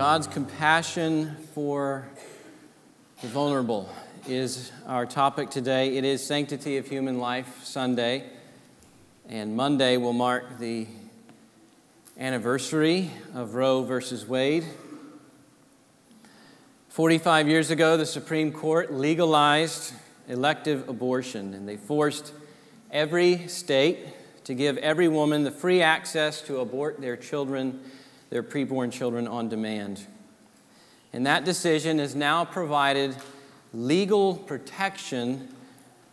God's compassion for the vulnerable is our topic today. It is Sanctity of Human Life Sunday, and Monday will mark the anniversary of Roe versus Wade. 45 years ago, the Supreme Court legalized elective abortion, and they forced every state to give every woman the free access to abort their children their preborn children on demand. And that decision has now provided legal protection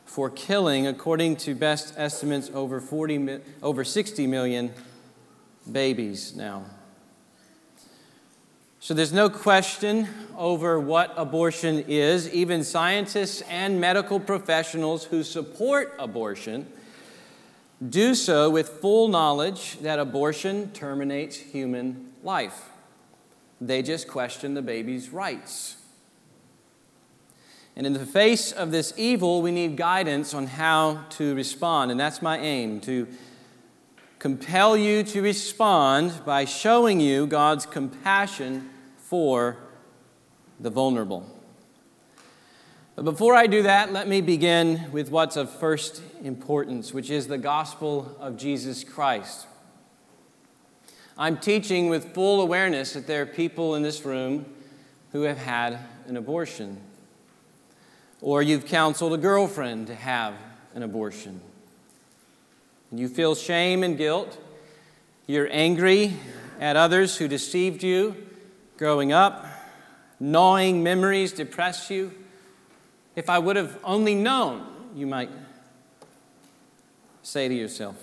for killing, according to best estimates, over, 40, over 60 million babies now. So there's no question over what abortion is. Even scientists and medical professionals who support abortion do so with full knowledge that abortion terminates human life. They just question the baby's rights. And in the face of this evil, we need guidance on how to respond. And that's my aim to compel you to respond by showing you God's compassion for the vulnerable. But before I do that, let me begin with what's of first importance, which is the gospel of Jesus Christ. I'm teaching with full awareness that there are people in this room who have had an abortion. Or you've counseled a girlfriend to have an abortion. And you feel shame and guilt. You're angry at others who deceived you growing up. Gnawing memories depress you. If I would have only known, you might say to yourself.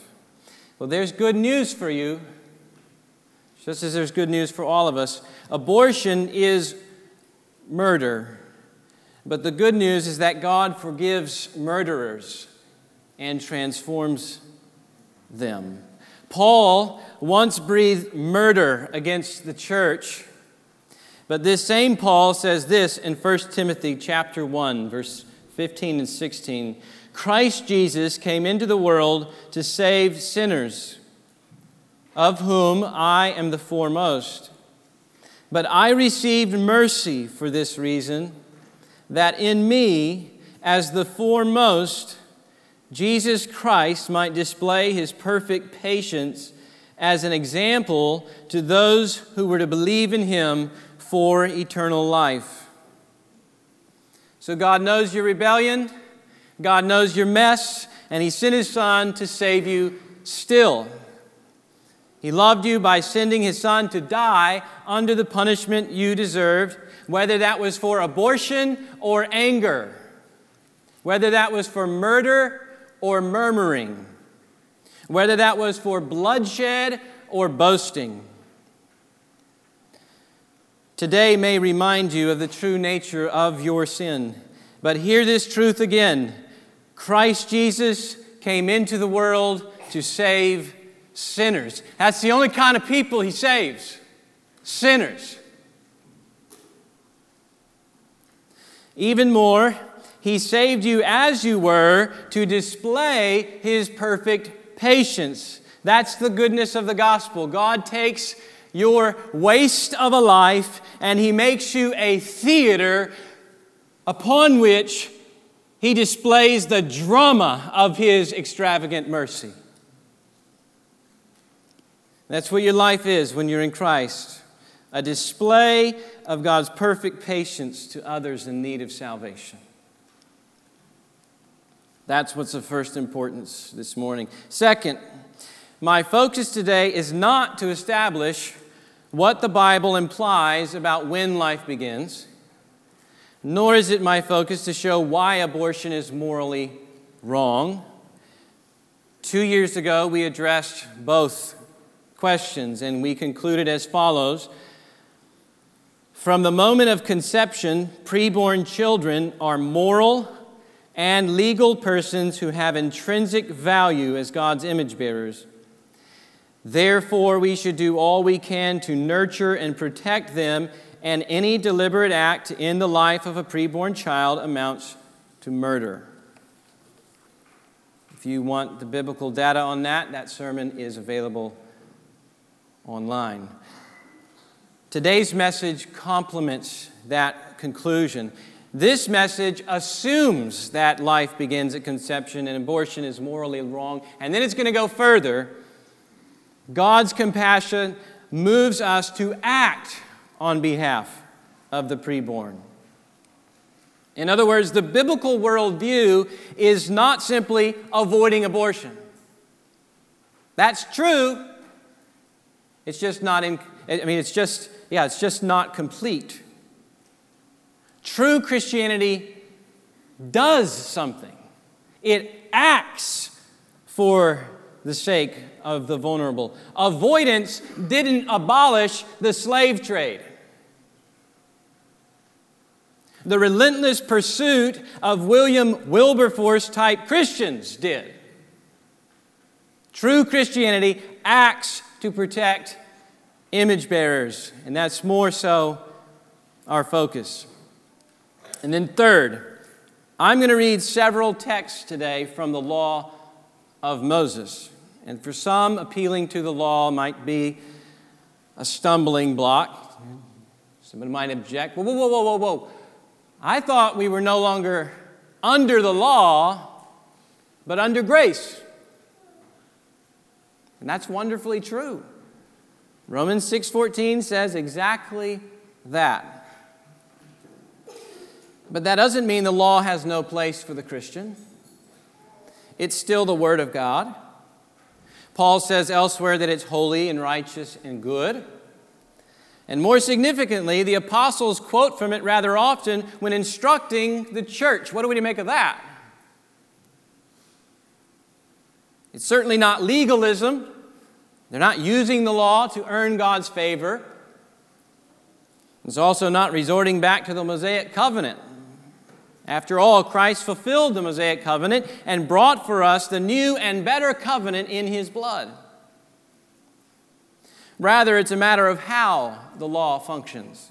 Well, there's good news for you just as there's good news for all of us, abortion is murder. But the good news is that God forgives murderers and transforms them. Paul once breathed murder against the church, but this same Paul says this in 1 Timothy chapter 1 verse 15 and 16. Christ Jesus came into the world to save sinners of whom I am the foremost. But I received mercy for this reason, that in me, as the foremost, Jesus Christ might display his perfect patience as an example to those who were to believe in him for eternal life. So God knows your rebellion, God knows your mess, and he sent his son to save you still. He loved you by sending his son to die under the punishment you deserved, whether that was for abortion or anger, whether that was for murder or murmuring, whether that was for bloodshed or boasting. Today may remind you of the true nature of your sin. But hear this truth again Christ Jesus came into the world to save sinners. That's the only kind of people he saves sinners. Even more, he saved you as you were to display his perfect patience. That's the goodness of the gospel. God takes your waste of a life and he makes you a theater upon which he displays the drama of his extravagant mercy. That's what your life is when you're in Christ a display of God's perfect patience to others in need of salvation. That's what's of first importance this morning. Second, my focus today is not to establish what the Bible implies about when life begins, nor is it my focus to show why abortion is morally wrong. Two years ago, we addressed both questions, and we concluded as follows From the moment of conception, preborn children are moral and legal persons who have intrinsic value as God's image bearers. Therefore, we should do all we can to nurture and protect them, and any deliberate act in the life of a preborn child amounts to murder. If you want the biblical data on that, that sermon is available online. Today's message complements that conclusion. This message assumes that life begins at conception and abortion is morally wrong. And then it's going to go further. God's compassion moves us to act on behalf of the preborn. In other words, the biblical worldview is not simply avoiding abortion. That's true. It's just not in, I mean, it's just, yeah, it's just not complete. True Christianity does something, it acts for the sake of the vulnerable. Avoidance didn't abolish the slave trade. The relentless pursuit of William Wilberforce type Christians did. True Christianity acts to protect image bearers, and that's more so our focus. And then, third, I'm going to read several texts today from the law of Moses. And for some, appealing to the law might be a stumbling block. Somebody might object. Whoa, whoa, whoa, whoa, whoa. I thought we were no longer under the law, but under grace. And that's wonderfully true. Romans 6:14 says exactly that. But that doesn't mean the law has no place for the Christian. It's still the Word of God. Paul says elsewhere that it's holy and righteous and good. And more significantly, the apostles quote from it rather often when instructing the church. What do we make of that? It's certainly not legalism. They're not using the law to earn God's favor. It's also not resorting back to the Mosaic covenant. After all, Christ fulfilled the Mosaic covenant and brought for us the new and better covenant in his blood. Rather, it's a matter of how the law functions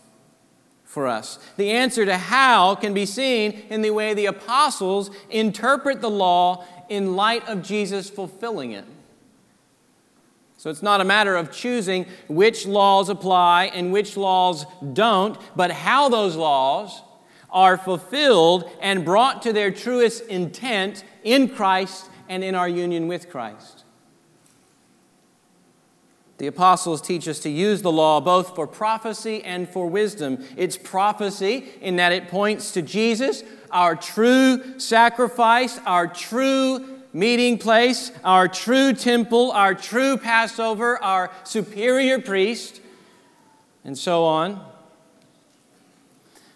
for us. The answer to how can be seen in the way the apostles interpret the law in light of Jesus fulfilling it. So it's not a matter of choosing which laws apply and which laws don't, but how those laws are fulfilled and brought to their truest intent in Christ and in our union with Christ. The apostles teach us to use the law both for prophecy and for wisdom. It's prophecy in that it points to Jesus, our true sacrifice, our true meeting place, our true temple, our true Passover, our superior priest, and so on.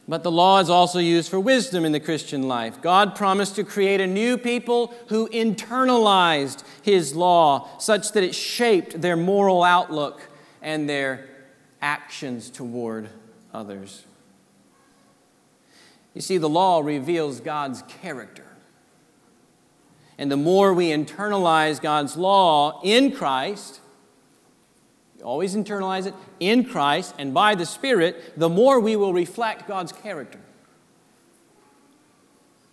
But the law is also used for wisdom in the Christian life. God promised to create a new people who internalized His law such that it shaped their moral outlook and their actions toward others. You see, the law reveals God's character. And the more we internalize God's law in Christ, always internalize it in Christ and by the Spirit, the more we will reflect God's character.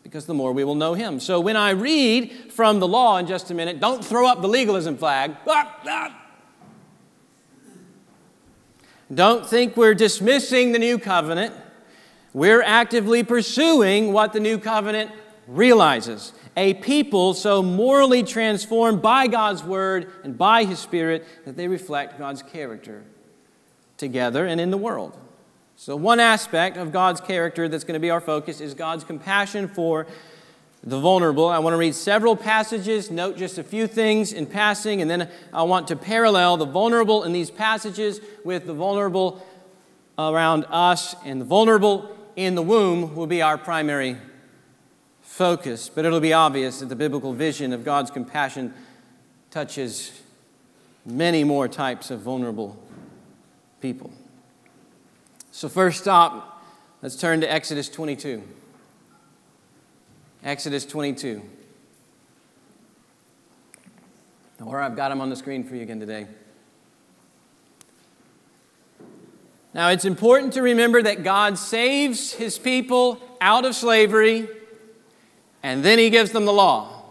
Because the more we will know Him. So when I read from the law in just a minute, don't throw up the legalism flag. Ah, ah. Don't think we're dismissing the new covenant. We're actively pursuing what the new covenant realizes a people so morally transformed by God's word and by his spirit that they reflect God's character together and in the world. So, one aspect of God's character that's going to be our focus is God's compassion for the vulnerable. I want to read several passages, note just a few things in passing, and then I want to parallel the vulnerable in these passages with the vulnerable around us, and the vulnerable in the womb will be our primary focus, but it'll be obvious that the biblical vision of God's compassion touches many more types of vulnerable people. So, first stop, let's turn to Exodus 22. Exodus 22. Or I've got them on the screen for you again today. Now, it's important to remember that God saves his people out of slavery and then he gives them the law.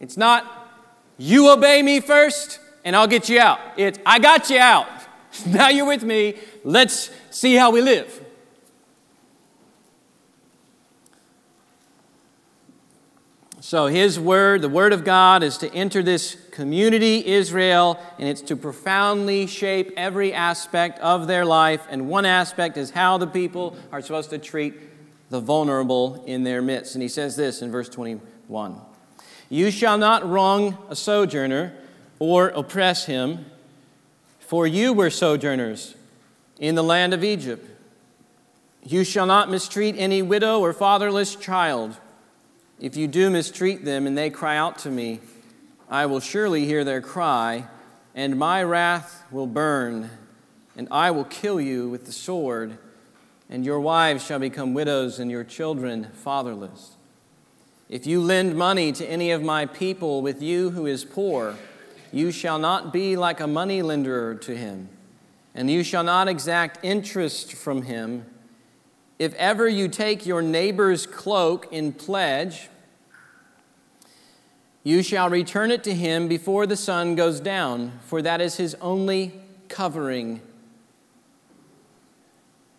It's not, you obey me first and I'll get you out. It's, I got you out. Now you're with me. Let's see how we live. So, his word, the word of God, is to enter this community, Israel, and it's to profoundly shape every aspect of their life. And one aspect is how the people are supposed to treat the vulnerable in their midst. And he says this in verse 21 You shall not wrong a sojourner or oppress him, for you were sojourners in the land of Egypt. You shall not mistreat any widow or fatherless child. If you do mistreat them and they cry out to me, I will surely hear their cry, and my wrath will burn, and I will kill you with the sword, and your wives shall become widows, and your children fatherless. If you lend money to any of my people with you who is poor, you shall not be like a money lender to him, and you shall not exact interest from him. If ever you take your neighbor's cloak in pledge, you shall return it to him before the sun goes down, for that is his only covering.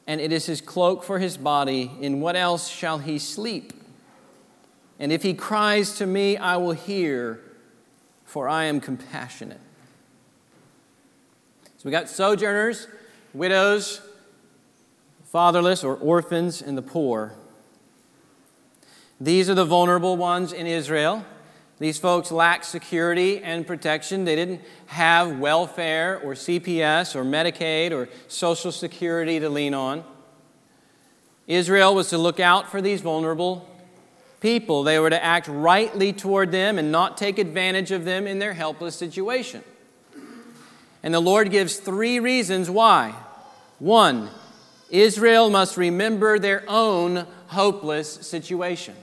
And it is his cloak for his body. In what else shall he sleep? And if he cries to me, I will hear, for I am compassionate. So we got sojourners, widows, fatherless or orphans, and the poor. These are the vulnerable ones in Israel. These folks lacked security and protection. They didn't have welfare or CPS or Medicaid or Social Security to lean on. Israel was to look out for these vulnerable people. They were to act rightly toward them and not take advantage of them in their helpless situation. And the Lord gives three reasons why. One, Israel must remember their own hopeless situation.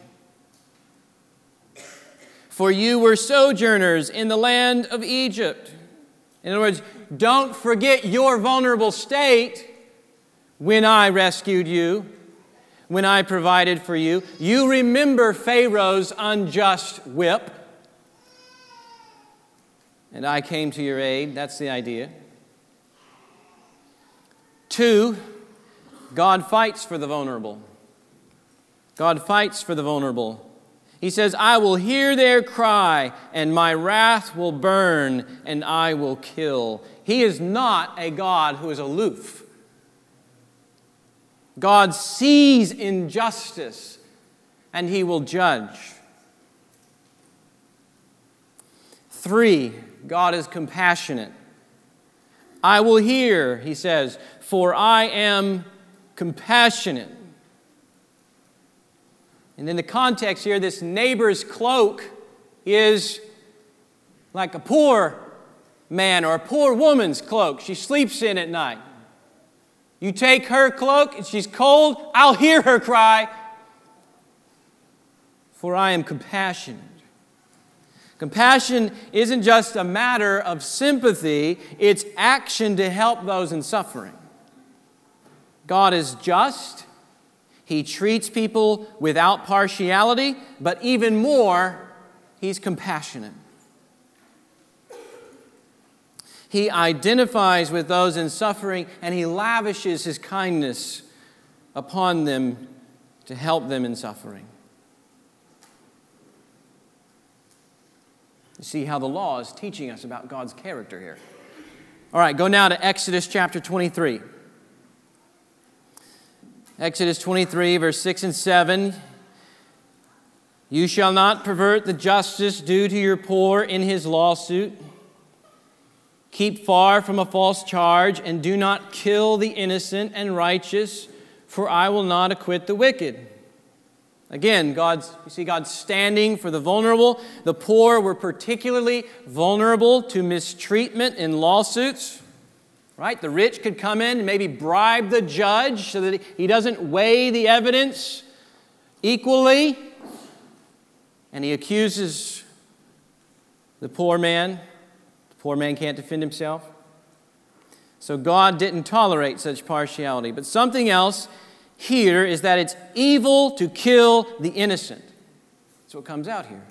For you were sojourners in the land of Egypt. In other words, don't forget your vulnerable state when I rescued you, when I provided for you. You remember Pharaoh's unjust whip. And I came to your aid. That's the idea. Two, God fights for the vulnerable. God fights for the vulnerable. He says, I will hear their cry, and my wrath will burn, and I will kill. He is not a God who is aloof. God sees injustice, and he will judge. Three, God is compassionate. I will hear, he says, for I am compassionate. And in the context here, this neighbor's cloak is like a poor man or a poor woman's cloak she sleeps in at night. You take her cloak and she's cold, I'll hear her cry, for I am compassionate. Compassion isn't just a matter of sympathy, it's action to help those in suffering. God is just. He treats people without partiality, but even more, he's compassionate. He identifies with those in suffering and he lavishes his kindness upon them to help them in suffering. You see how the law is teaching us about God's character here. All right, go now to Exodus chapter 23. Exodus 23, verse 6 and 7. You shall not pervert the justice due to your poor in his lawsuit. Keep far from a false charge, and do not kill the innocent and righteous, for I will not acquit the wicked. Again, God's, you see God standing for the vulnerable. The poor were particularly vulnerable to mistreatment in lawsuits right? The rich could come in and maybe bribe the judge so that he doesn't weigh the evidence equally. And he accuses the poor man. The poor man can't defend himself. So God didn't tolerate such partiality. But something else here is that it's evil to kill the innocent. That's what comes out here.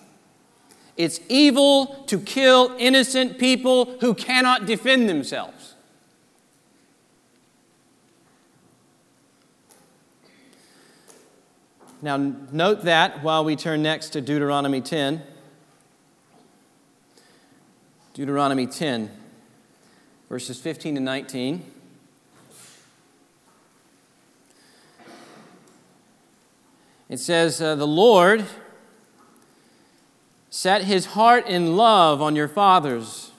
It's evil to kill innocent people who cannot defend themselves. Now, note that while we turn next to Deuteronomy 10. Deuteronomy 10, verses 15 to 19. It says, uh, The Lord set his heart in love on your fathers,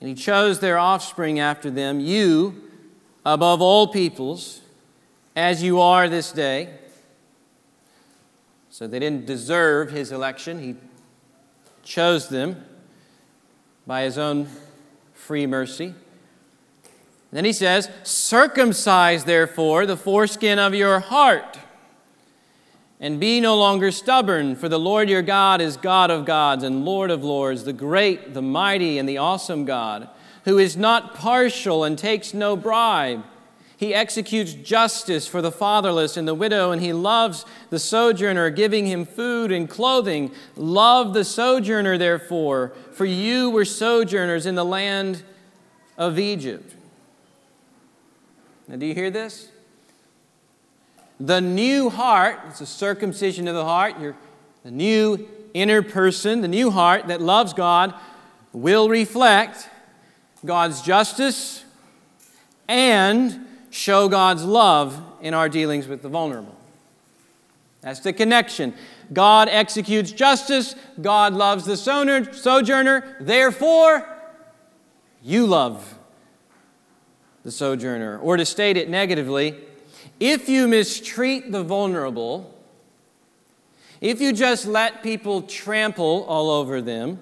and he chose their offspring after them, you above all peoples, as you are this day. So they didn't deserve his election. He chose them by his own free mercy. Then he says, Circumcise, therefore, the foreskin of your heart, and be no longer stubborn, for the Lord your God is God of gods and Lord of lords, the great, the mighty, and the awesome God, who is not partial and takes no bribe he executes justice for the fatherless and the widow, and he loves the sojourner, giving him food and clothing. Love the sojourner, therefore, for you were sojourners in the land of Egypt. Now, do you hear this? The new heart, it's a circumcision of the heart, Your, the new inner person, the new heart that loves God, will reflect God's justice and show God's love in our dealings with the vulnerable. That's the connection. God executes justice, God loves the sojourner, therefore, you love the sojourner. Or to state it negatively, if you mistreat the vulnerable, if you just let people trample all over them,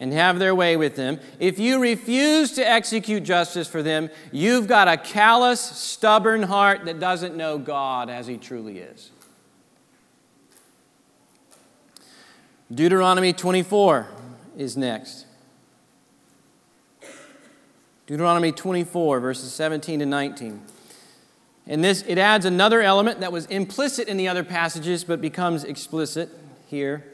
and have their way with them. If you refuse to execute justice for them, you've got a callous, stubborn heart that doesn't know God as He truly is. Deuteronomy 24 is next. Deuteronomy 24, verses 17 to 19. And this, it adds another element that was implicit in the other passages but becomes explicit here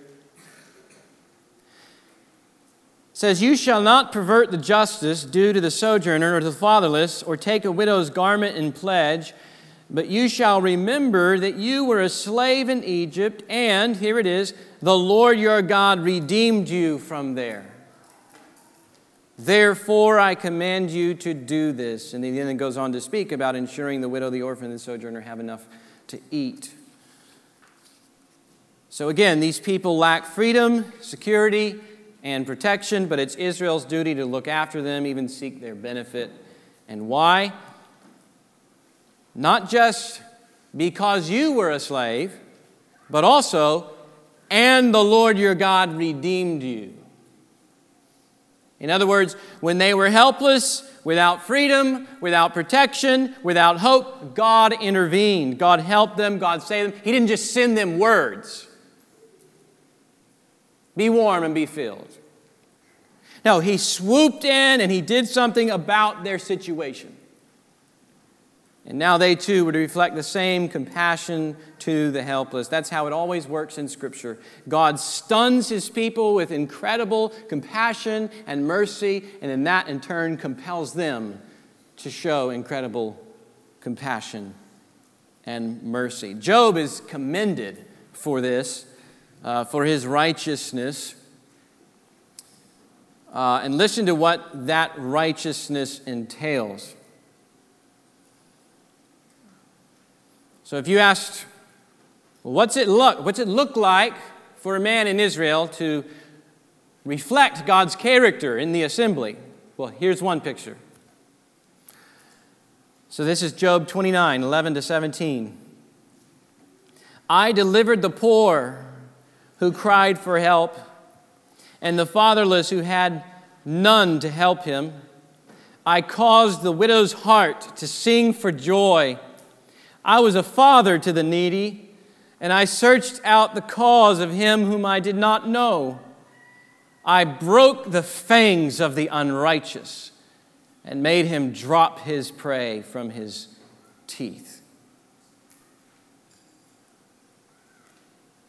says, You shall not pervert the justice due to the sojourner or to the fatherless, or take a widow's garment in pledge, but you shall remember that you were a slave in Egypt, and, here it is, the Lord your God redeemed you from there. Therefore, I command you to do this. And then goes on to speak about ensuring the widow, the orphan, and the sojourner have enough to eat. So, again, these people lack freedom, security, and protection, but it's Israel's duty to look after them, even seek their benefit. And why? Not just because you were a slave, but also, and the Lord your God redeemed you. In other words, when they were helpless, without freedom, without protection, without hope, God intervened. God helped them, God saved them. He didn't just send them words. Be warm and be filled. No, he swooped in and he did something about their situation. And now they too would reflect the same compassion to the helpless. That's how it always works in Scripture. God stuns his people with incredible compassion and mercy, and then that in turn compels them to show incredible compassion and mercy. Job is commended for this uh, for his righteousness. Uh, and listen to what that righteousness entails. So if you asked, well, what's it look? What's it look like for a man in Israel to reflect God's character in the assembly? Well, here's one picture. So this is Job 29, 11 to 17. I delivered the poor who cried for help, and the fatherless who had none to help him. I caused the widow's heart to sing for joy. I was a father to the needy, and I searched out the cause of him whom I did not know. I broke the fangs of the unrighteous and made him drop his prey from his teeth.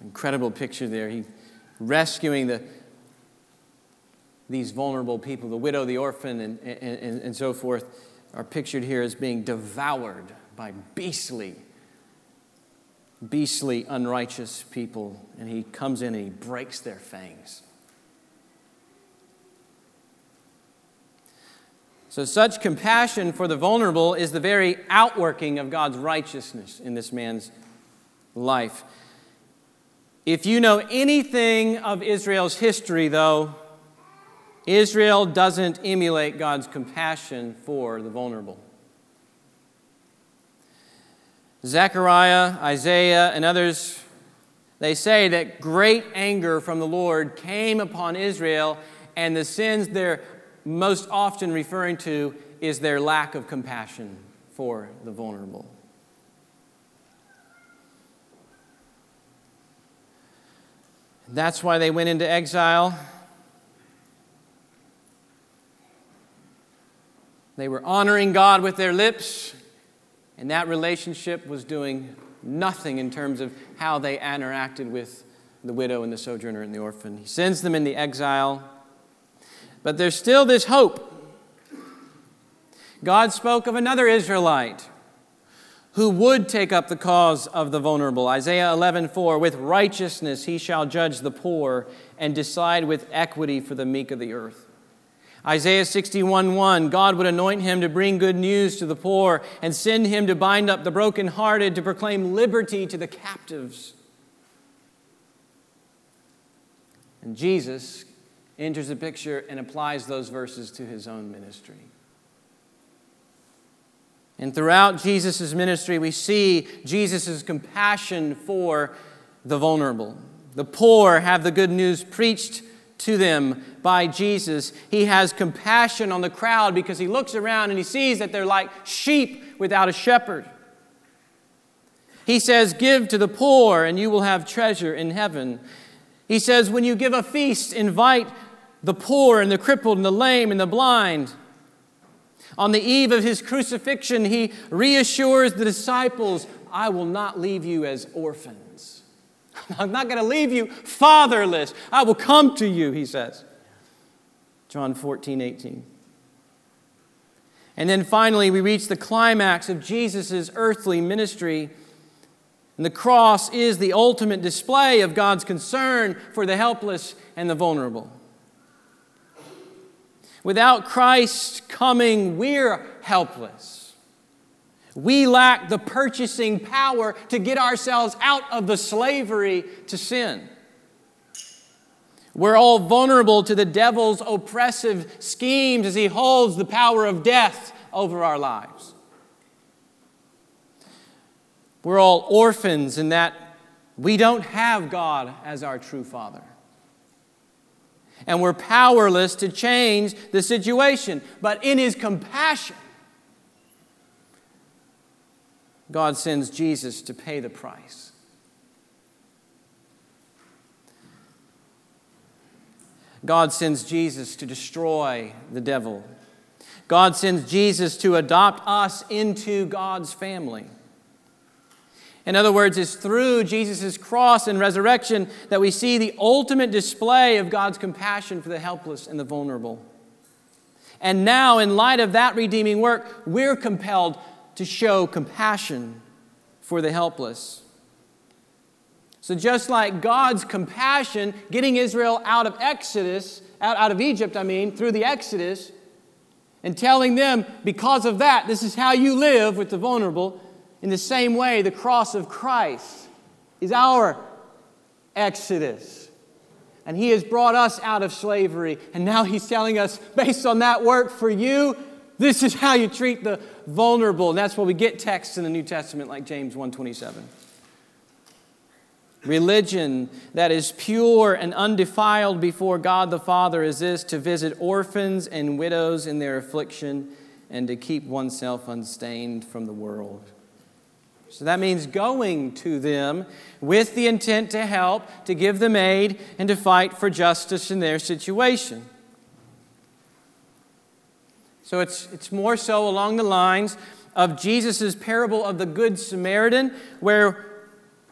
Incredible picture there. He rescuing the, these vulnerable people, the widow, the orphan, and, and, and so forth, are pictured here as being devoured by beastly beastly, unrighteous people, and he comes in and he breaks their fangs. So, such compassion for the vulnerable is the very outworking of God's righteousness in this man's life. If you know anything of Israel's history, though, Israel doesn't emulate God's compassion for the vulnerable. Zechariah, Isaiah, and others, they say that great anger from the Lord came upon Israel, and the sins they're most often referring to is their lack of compassion for the vulnerable. That's why they went into exile. They were honoring God with their lips, and that relationship was doing nothing in terms of how they interacted with the widow and the sojourner and the orphan. He sends them in the exile, but there's still this hope. God spoke of another Israelite who would take up the cause of the vulnerable. Isaiah 11:4 With righteousness he shall judge the poor and decide with equity for the meek of the earth. Isaiah 61:1 God would anoint him to bring good news to the poor and send him to bind up the brokenhearted to proclaim liberty to the captives. And Jesus enters the picture and applies those verses to his own ministry. And throughout Jesus' ministry, we see Jesus' compassion for the vulnerable. The poor have the good news preached to them by Jesus. He has compassion on the crowd because he looks around and he sees that they're like sheep without a shepherd. He says, Give to the poor, and you will have treasure in heaven. He says, When you give a feast, invite the poor and the crippled and the lame and the blind. On the eve of his crucifixion, he reassures the disciples, I will not leave you as orphans. I'm not going to leave you fatherless. I will come to you, he says. John 14, 18. And then finally, we reach the climax of Jesus' earthly ministry. And the cross is the ultimate display of God's concern for the helpless and the vulnerable. Without Christ coming, we're helpless. We lack the purchasing power to get ourselves out of the slavery to sin. We're all vulnerable to the devil's oppressive schemes as he holds the power of death over our lives. We're all orphans in that we don't have God as our true Father and we're powerless to change the situation. But in His compassion, God sends Jesus to pay the price. God sends Jesus to destroy the devil. God sends Jesus to adopt us into God's family. In other words, it's through Jesus' cross and resurrection that we see the ultimate display of God's compassion for the helpless and the vulnerable. And now, in light of that redeeming work, we're compelled to show compassion for the helpless. So, just like God's compassion getting Israel out of Exodus, out, out of Egypt, I mean, through the Exodus, and telling them, because of that, this is how you live with the vulnerable, in the same way, the cross of Christ is our exodus. And He has brought us out of slavery. And now He's telling us, based on that work for you, this is how you treat the vulnerable. And that's why we get texts in the New Testament like James 127. Religion that is pure and undefiled before God the Father is this to visit orphans and widows in their affliction and to keep oneself unstained from the world. So that means going to them with the intent to help, to give them aid, and to fight for justice in their situation. So it's, it's more so along the lines of Jesus' parable of the Good Samaritan, where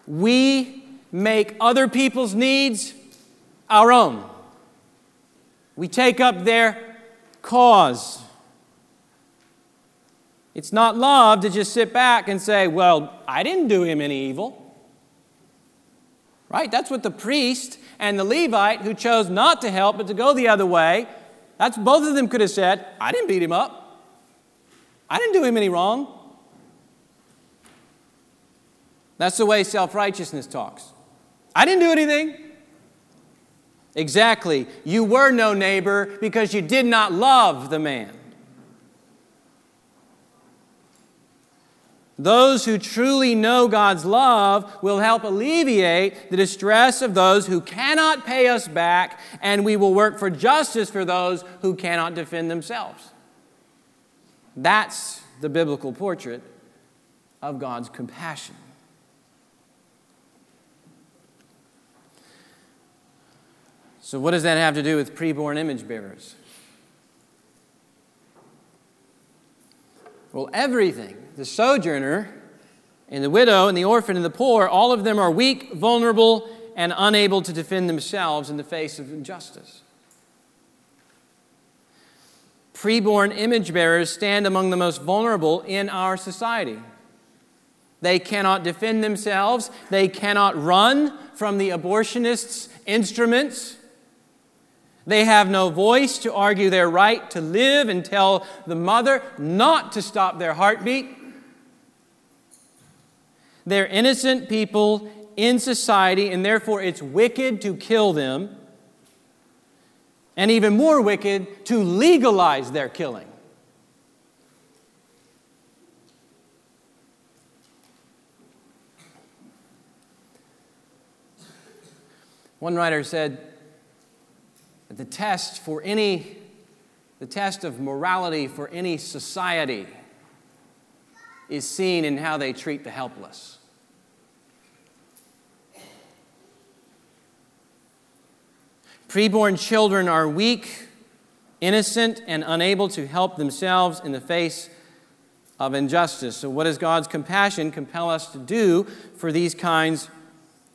we make other people's needs our own. We take up their cause. It's not love to just sit back and say, Well, I didn't do him any evil. Right? That's what the priest and the Levite who chose not to help but to go the other way, that's both of them could have said, I didn't beat him up. I didn't do him any wrong. That's the way self righteousness talks. I didn't do anything. Exactly. You were no neighbor because you did not love the man. Those who truly know God's love will help alleviate the distress of those who cannot pay us back, and we will work for justice for those who cannot defend themselves. That's the biblical portrait of God's compassion. So, what does that have to do with preborn image bearers? Well, everything. The sojourner and the widow and the orphan and the poor, all of them are weak, vulnerable, and unable to defend themselves in the face of injustice. Preborn image bearers stand among the most vulnerable in our society. They cannot defend themselves, they cannot run from the abortionists' instruments. They have no voice to argue their right to live and tell the mother not to stop their heartbeat. They're innocent people in society, and therefore it's wicked to kill them, and even more wicked to legalize their killing. One writer said, that the test for any, the test of morality for any society is seen in how they treat the helpless. Preborn children are weak, innocent, and unable to help themselves in the face of injustice. So, what does God's compassion compel us to do for these kinds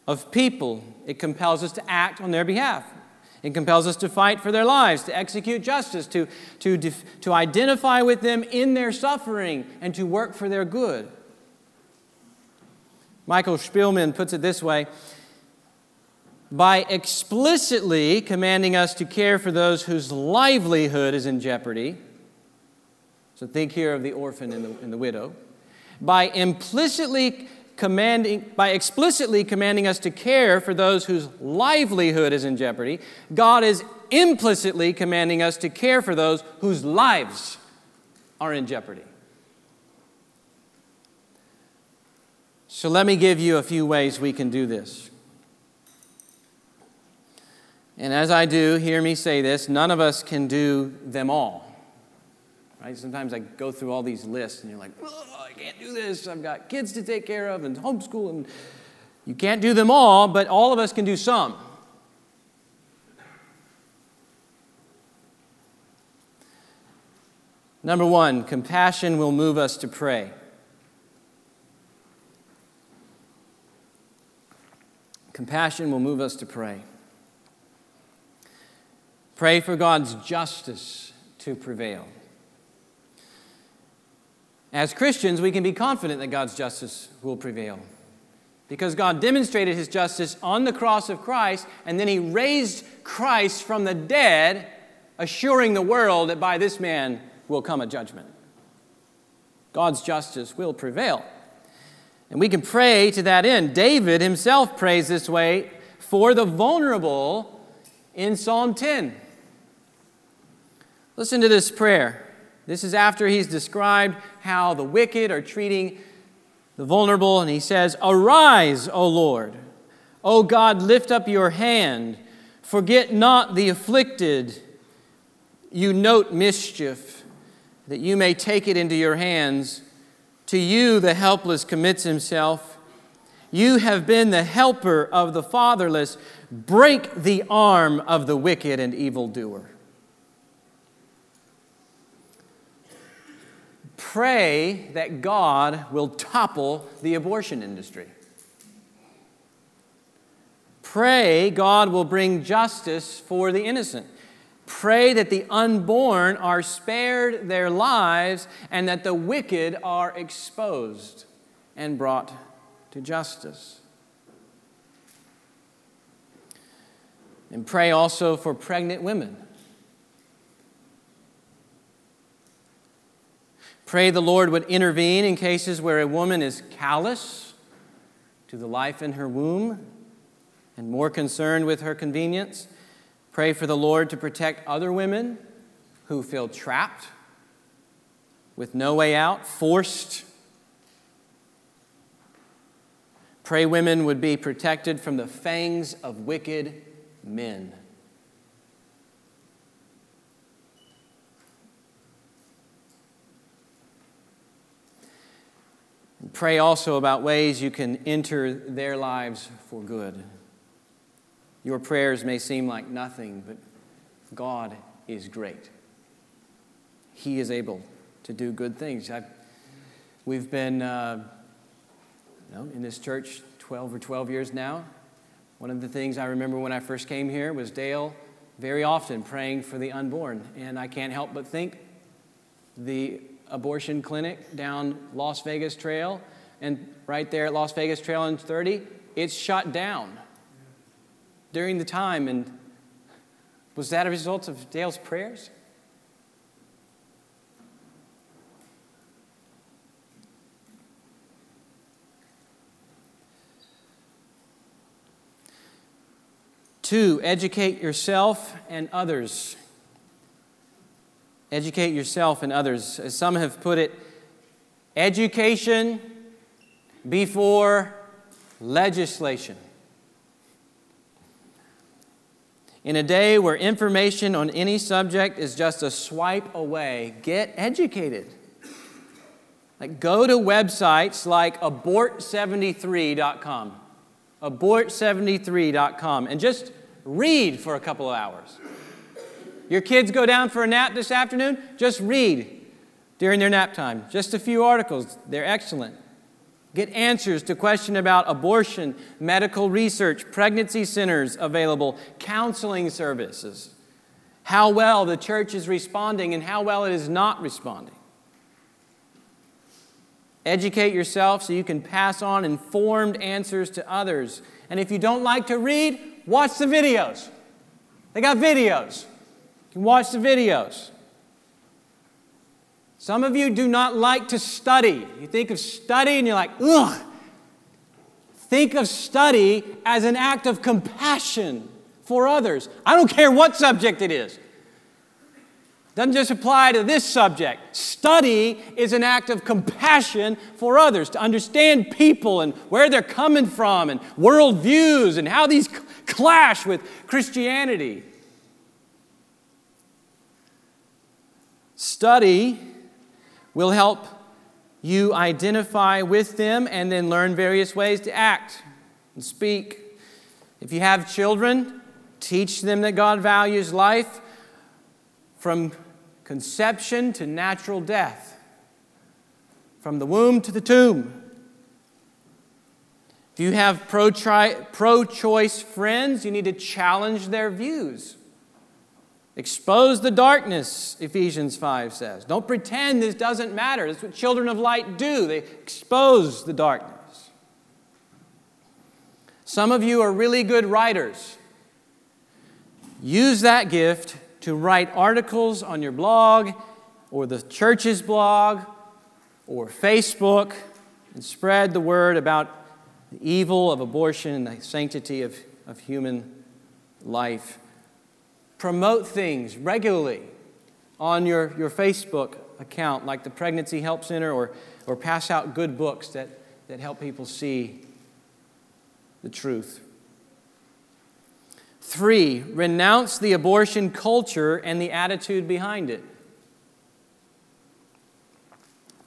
of people? It compels us to act on their behalf. It compels us to fight for their lives, to execute justice, to, to, to identify with them in their suffering, and to work for their good. Michael Spielman puts it this way by explicitly commanding us to care for those whose livelihood is in jeopardy. So think here of the orphan and the, and the widow. By implicitly commanding, by explicitly commanding us to care for those whose livelihood is in jeopardy, God is implicitly commanding us to care for those whose lives are in jeopardy. So let me give you a few ways we can do this. And as I do, hear me say this none of us can do them all. Right? Sometimes I go through all these lists and you're like, oh, I can't do this. I've got kids to take care of and homeschool. And you can't do them all, but all of us can do some. Number one, compassion will move us to pray. Compassion will move us to pray. Pray for God's justice to prevail. As Christians, we can be confident that God's justice will prevail. Because God demonstrated his justice on the cross of Christ, and then he raised Christ from the dead, assuring the world that by this man will come a judgment. God's justice will prevail. And we can pray to that end. David himself prays this way for the vulnerable in Psalm 10. Listen to this prayer. This is after he's described how the wicked are treating the vulnerable, and he says, Arise, O Lord. O God, lift up your hand. Forget not the afflicted. You note mischief, that you may take it into your hands. To you, the helpless commits himself. You have been the helper of the fatherless. Break the arm of the wicked and evildoer. Pray that God will topple the abortion industry. Pray God will bring justice for the innocent. Pray that the unborn are spared their lives and that the wicked are exposed and brought to justice. And pray also for pregnant women. Pray the Lord would intervene in cases where a woman is callous to the life in her womb and more concerned with her convenience. Pray for the Lord to protect other women who feel trapped with no way out, forced. Pray women would be protected from the fangs of wicked men. Pray also about ways you can enter their lives for good. Your prayers may seem like nothing, but God is great. He is able to do good things. I've, we've been uh, you know, in this church 12 or 12 years now. One of the things I remember when I first came here was Dale very often praying for the unborn. And I can't help but think the abortion clinic down Las Vegas Trail, and right there at Las Vegas Trail and 30, it's shut down during the time. And was that a result of Dale's prayers? Two, educate yourself and others. Educate yourself and others. As some have put it, education before legislation. In a day where information on any subject is just a swipe away, get educated. Like go to websites like abort73.com. Abort73.com and just read for a couple of hours. Your kids go down for a nap this afternoon, just read during their nap time. Just a few articles, they're excellent. Get answers to questions about abortion, medical research, pregnancy centers available, counseling services, how well the church is responding and how well it is not responding. Educate yourself so you can pass on informed answers to others. And if you don't like to read, watch the videos. They got videos. You can watch the videos. Some of you do not like to study. You think of study and you're like, ugh. Think of study as an act of compassion for others. I don't care what subject it is. Doesn't just apply to this subject. Study is an act of compassion for others, to understand people and where they're coming from and worldviews and how these clash with Christianity. Study will help you identify with them and then learn various ways to act and speak. If you have children, teach them that God values life from conception to natural death, from the womb to the tomb. If you have pro choice friends, you need to challenge their views. Expose the darkness, Ephesians 5 says. Don't pretend this doesn't matter. That's what children of light do, they expose the darkness. Some of you are really good writers. Use that gift to write articles on your blog or the church's blog or Facebook and spread the word about the evil of abortion and the sanctity of, of human life promote things regularly on your, your Facebook account, like the Pregnancy Help Center, or, or pass out good books that, that help people see the truth. Three, renounce the abortion culture and the attitude behind it.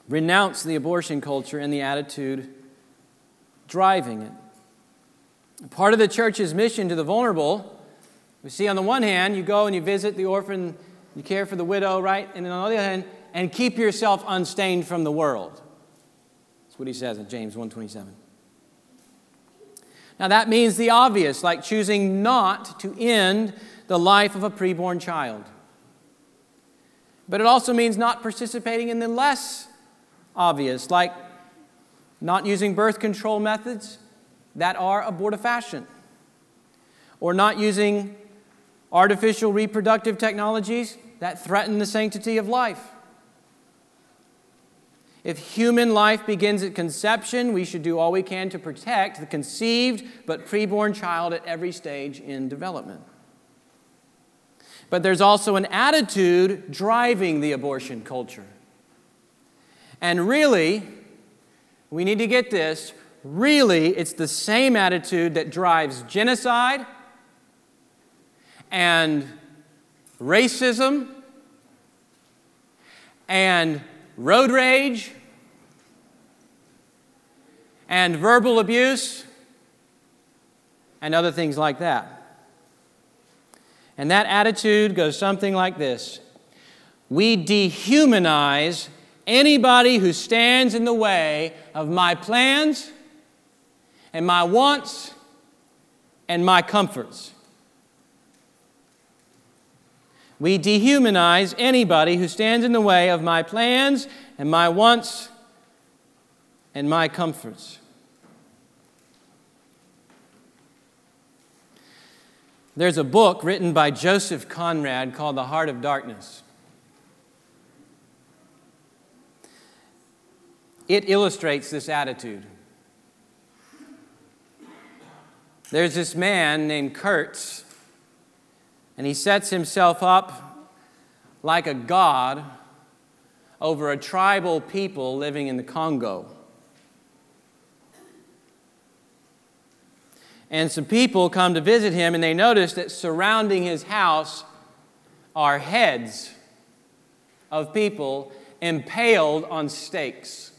Renounce the abortion culture and the attitude driving it. Part of the church's mission to the vulnerable we see on the one hand, you go and you visit the orphan, you care for the widow, right? And then on the other hand, and keep yourself unstained from the world. That's what he says in James 1:27. Now that means the obvious, like choosing not to end the life of a preborn child. But it also means not participating in the less obvious, like not using birth control methods that are abortifacient, or not using artificial reproductive technologies that threaten the sanctity of life. If human life begins at conception, we should do all we can to protect the conceived but preborn child at every stage in development. But there's also an attitude driving the abortion culture. And really, we need to get this really, it's the same attitude that drives genocide and racism and road rage and verbal abuse and other things like that. And that attitude goes something like this We dehumanize anybody who stands in the way of my plans and my wants and my comforts. We dehumanize anybody who stands in the way of my plans and my wants and my comforts. There's a book written by Joseph Conrad called The Heart of Darkness. It illustrates this attitude. There's this man named Kurtz, and he sets himself up like a god over a tribal people living in the Congo. And some people come to visit him, and they notice that surrounding his house are heads of people impaled on stakes.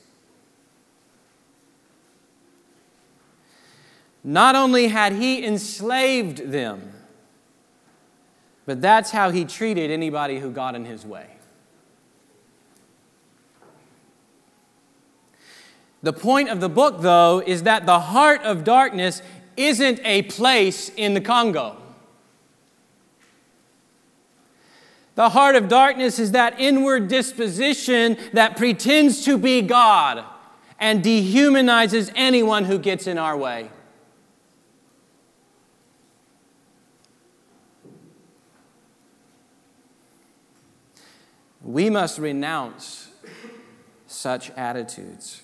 Not only had he enslaved them, but that's how he treated anybody who got in his way. The point of the book, though, is that the heart of darkness isn't a place in the Congo. The heart of darkness is that inward disposition that pretends to be God and dehumanizes anyone who gets in our way. We must renounce such attitudes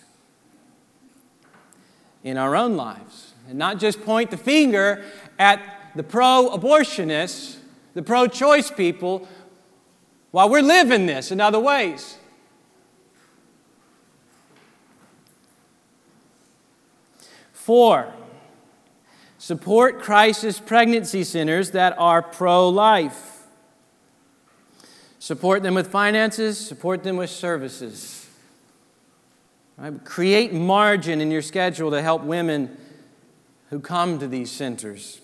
in our own lives and not just point the finger at the pro abortionists, the pro choice people, while we're living this in other ways. Four, support crisis pregnancy centers that are pro life. Support them with finances, support them with services. Right? Create margin in your schedule to help women who come to these centers.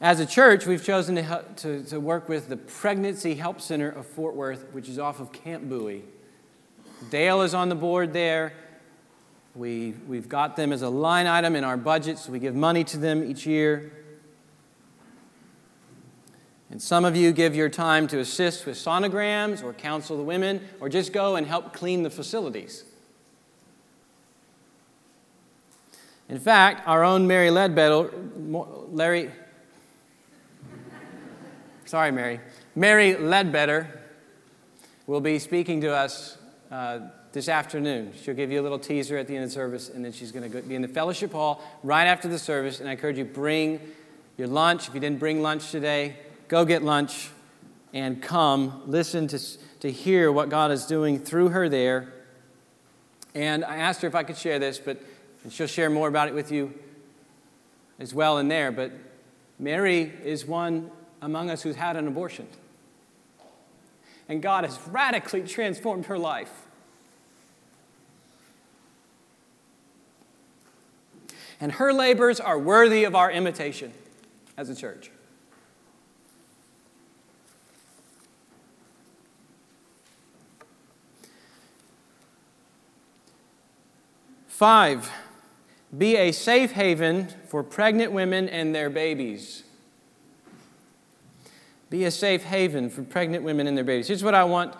As a church, we've chosen to, to, to, work with the Pregnancy Help Center of Fort Worth, which is off of Camp Bowie. Dale is on the board there. We, we've got them as a line item in our budget, so we give money to them each year. And some of you give your time to assist with sonograms or counsel the women or just go and help clean the facilities. In fact, our own Mary Ledbetter, Larry, sorry, Mary, Mary Ledbetter will be speaking to us uh, this afternoon. She'll give you a little teaser at the end of the service, and then she's going to be in the fellowship hall right after the service. And I encourage you bring your lunch. If you didn't bring lunch today, go get lunch and come listen to, to hear what God is doing through her there. And I asked her if I could share this, but and she'll share more about it with you as well in there. But Mary is one among us who's had an abortion. And God has radically transformed her life. And her labors are worthy of our imitation as a church. Five, be a safe haven for pregnant women and their babies. Be a safe haven for pregnant women and their babies. Here's what I want.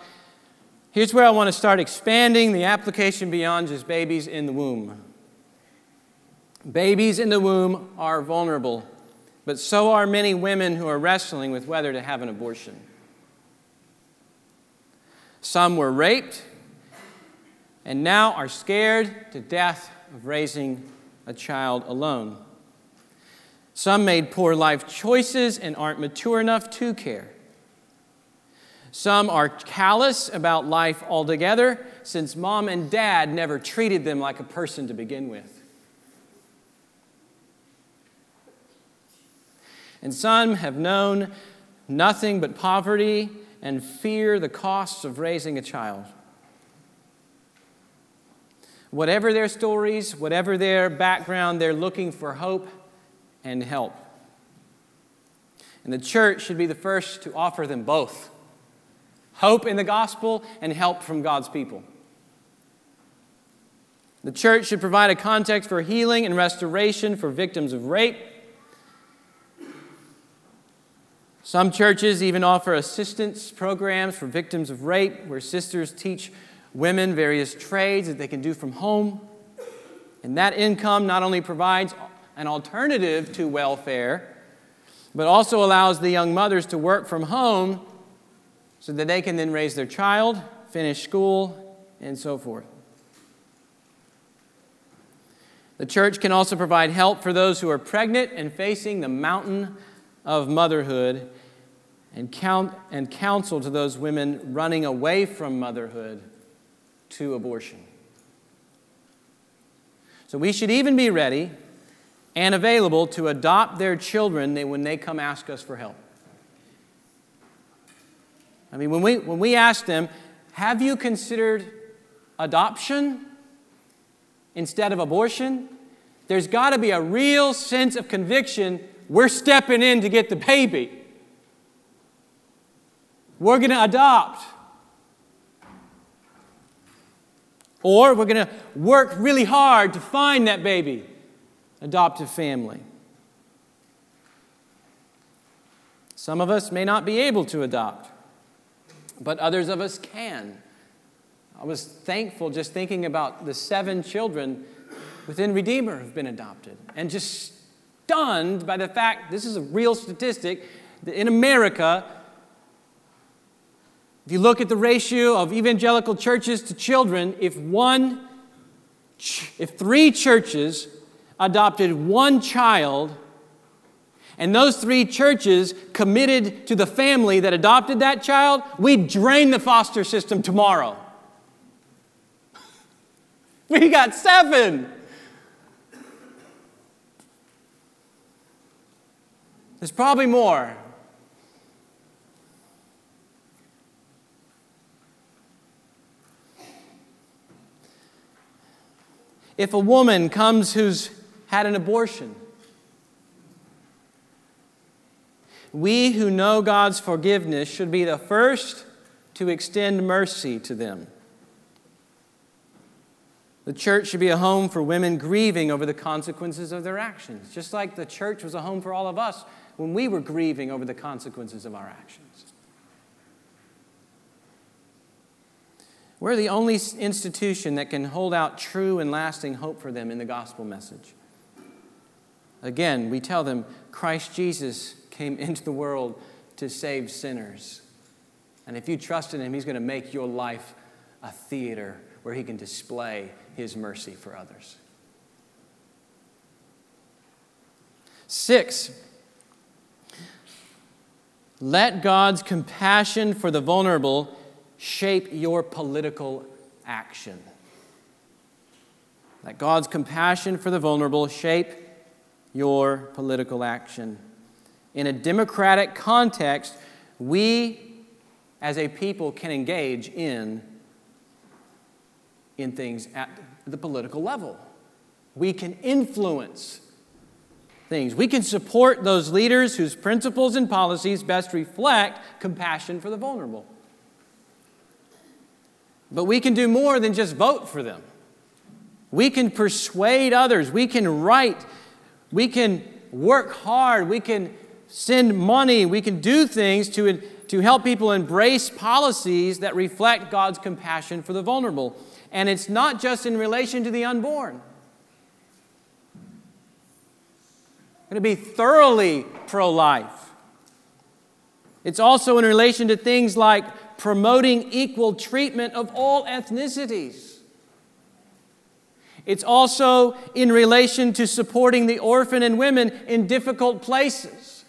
Here's where I want to start expanding the application beyond just babies in the womb. Babies in the womb are vulnerable. but so are many women who are wrestling with whether to have an abortion. Some were raped and now are scared to death of raising a child alone. Some made poor life choices and aren't mature enough to care. Some are callous about life altogether since mom and dad never treated them like a person to begin with. And some have known nothing but poverty and fear the costs of raising a child. Whatever their stories, whatever their background, they're looking for hope and help. And the church should be the first to offer them both hope in the gospel and help from God's people. The church should provide a context for healing and restoration for victims of rape. Some churches even offer assistance programs for victims of rape where sisters teach women various trades that they can do from home. And that income not only provides an alternative to welfare, but also allows the young mothers to work from home so that they can then raise their child, finish school, and so forth. The church can also provide help for those who are pregnant and facing the mountain of motherhood and, count, and counsel to those women running away from motherhood to abortion. So we should even be ready and available to adopt their children when they come ask us for help. I mean, when we, when we ask them, have you considered adoption instead of abortion? There's got to be a real sense of conviction we're stepping in to get the baby. We're going to adopt. Or we're going to work really hard to find that baby, adoptive family. Some of us may not be able to adopt, but others of us can. I was thankful just thinking about the seven children within Redeemer who've been adopted, and just stunned by the fact this is a real statistic that in America, if you look at the ratio of evangelical churches to children, if one, if three churches adopted one child, and those three churches committed to the family that adopted that child, we'd drain the foster system tomorrow. We got seven. There's probably more. If a woman comes who's had an abortion. We who know God's forgiveness should be the first to extend mercy to them. The church should be a home for women grieving over the consequences of their actions, just like the church was a home for all of us when we were grieving over the consequences of our actions. We're the only institution that can hold out true and lasting hope for them in the gospel message. Again, we tell them Christ Jesus came into the world to save sinners. And if you trust in him, he's going to make your life a theater where he can display his mercy for others. Six, let God's compassion for the vulnerable shape your political action. Let God's compassion for the vulnerable shape your political action. In a democratic context, we as a people can engage in, in things at the political level. We can influence things. We can support those leaders whose principles and policies best reflect compassion for the vulnerable. But we can do more than just vote for them. We can persuade others. We can write. We can work hard. We can send money. We can do things to, to help people embrace policies that reflect God's compassion for the vulnerable. And it's not just in relation to the unborn. I'm going to be thoroughly pro life. It's also in relation to things like promoting equal treatment of all ethnicities. It's also in relation to supporting the orphan and women in difficult places.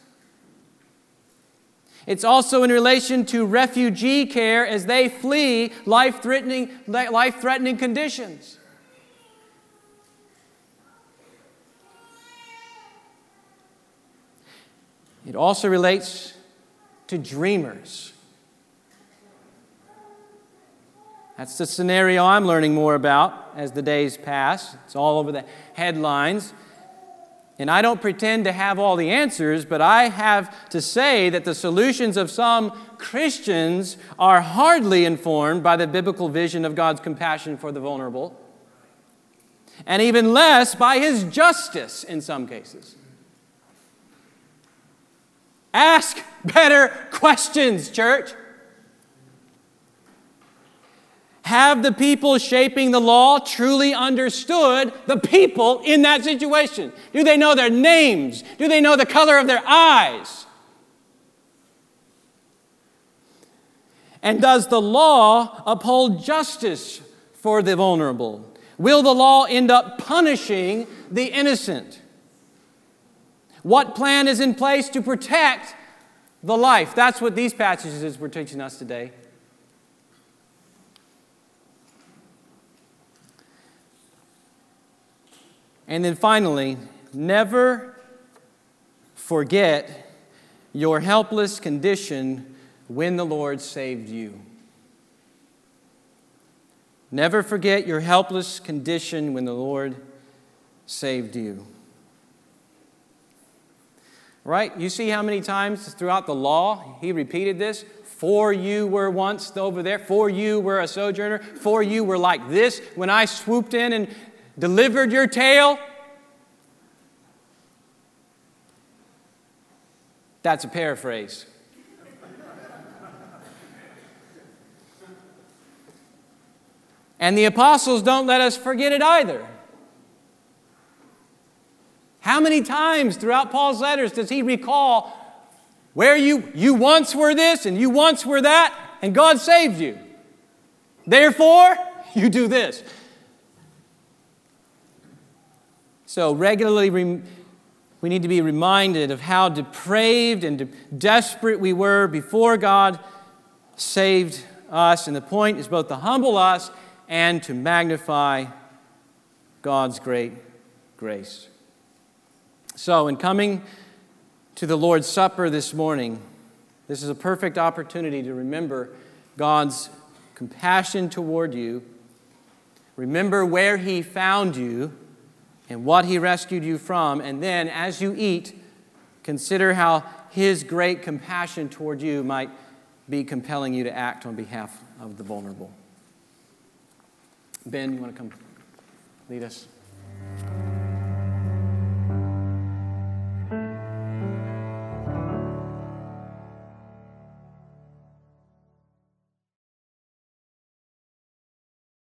It's also in relation to refugee care as they flee life threatening, life threatening conditions. It also relates to dreamers. That's the scenario I'm learning more about as the days pass. It's all over the headlines. And I don't pretend to have all the answers, but I have to say that the solutions of some Christians are hardly informed by the biblical vision of God's compassion for the vulnerable, and even less by his justice in some cases. Ask better questions, church. Have the people shaping the law truly understood the people in that situation? Do they know their names? Do they know the color of their eyes? And does the law uphold justice for the vulnerable? Will the law end up punishing the innocent? What plan is in place to protect the life? That's what these passages were teaching us today. And then finally, never forget your helpless condition when the Lord saved you. Never forget your helpless condition when the Lord saved you. Right? You see how many times throughout the law he repeated this? For you were once over there, for you were a sojourner, for you were like this when I swooped in and delivered your tale. That's a paraphrase. And the apostles don't let us forget it either. How many times throughout Paul's letters does he recall where you, you once were this and you once were that, and God saved you? Therefore, you do this. So, regularly, we need to be reminded of how depraved and desperate we were before God saved us. And the point is both to humble us and to magnify God's great grace. So, in coming to the Lord's Supper this morning, this is a perfect opportunity to remember God's compassion toward you. Remember where He found you and what He rescued you from. And then, as you eat, consider how His great compassion toward you might be compelling you to act on behalf of the vulnerable. Ben, you want to come lead us?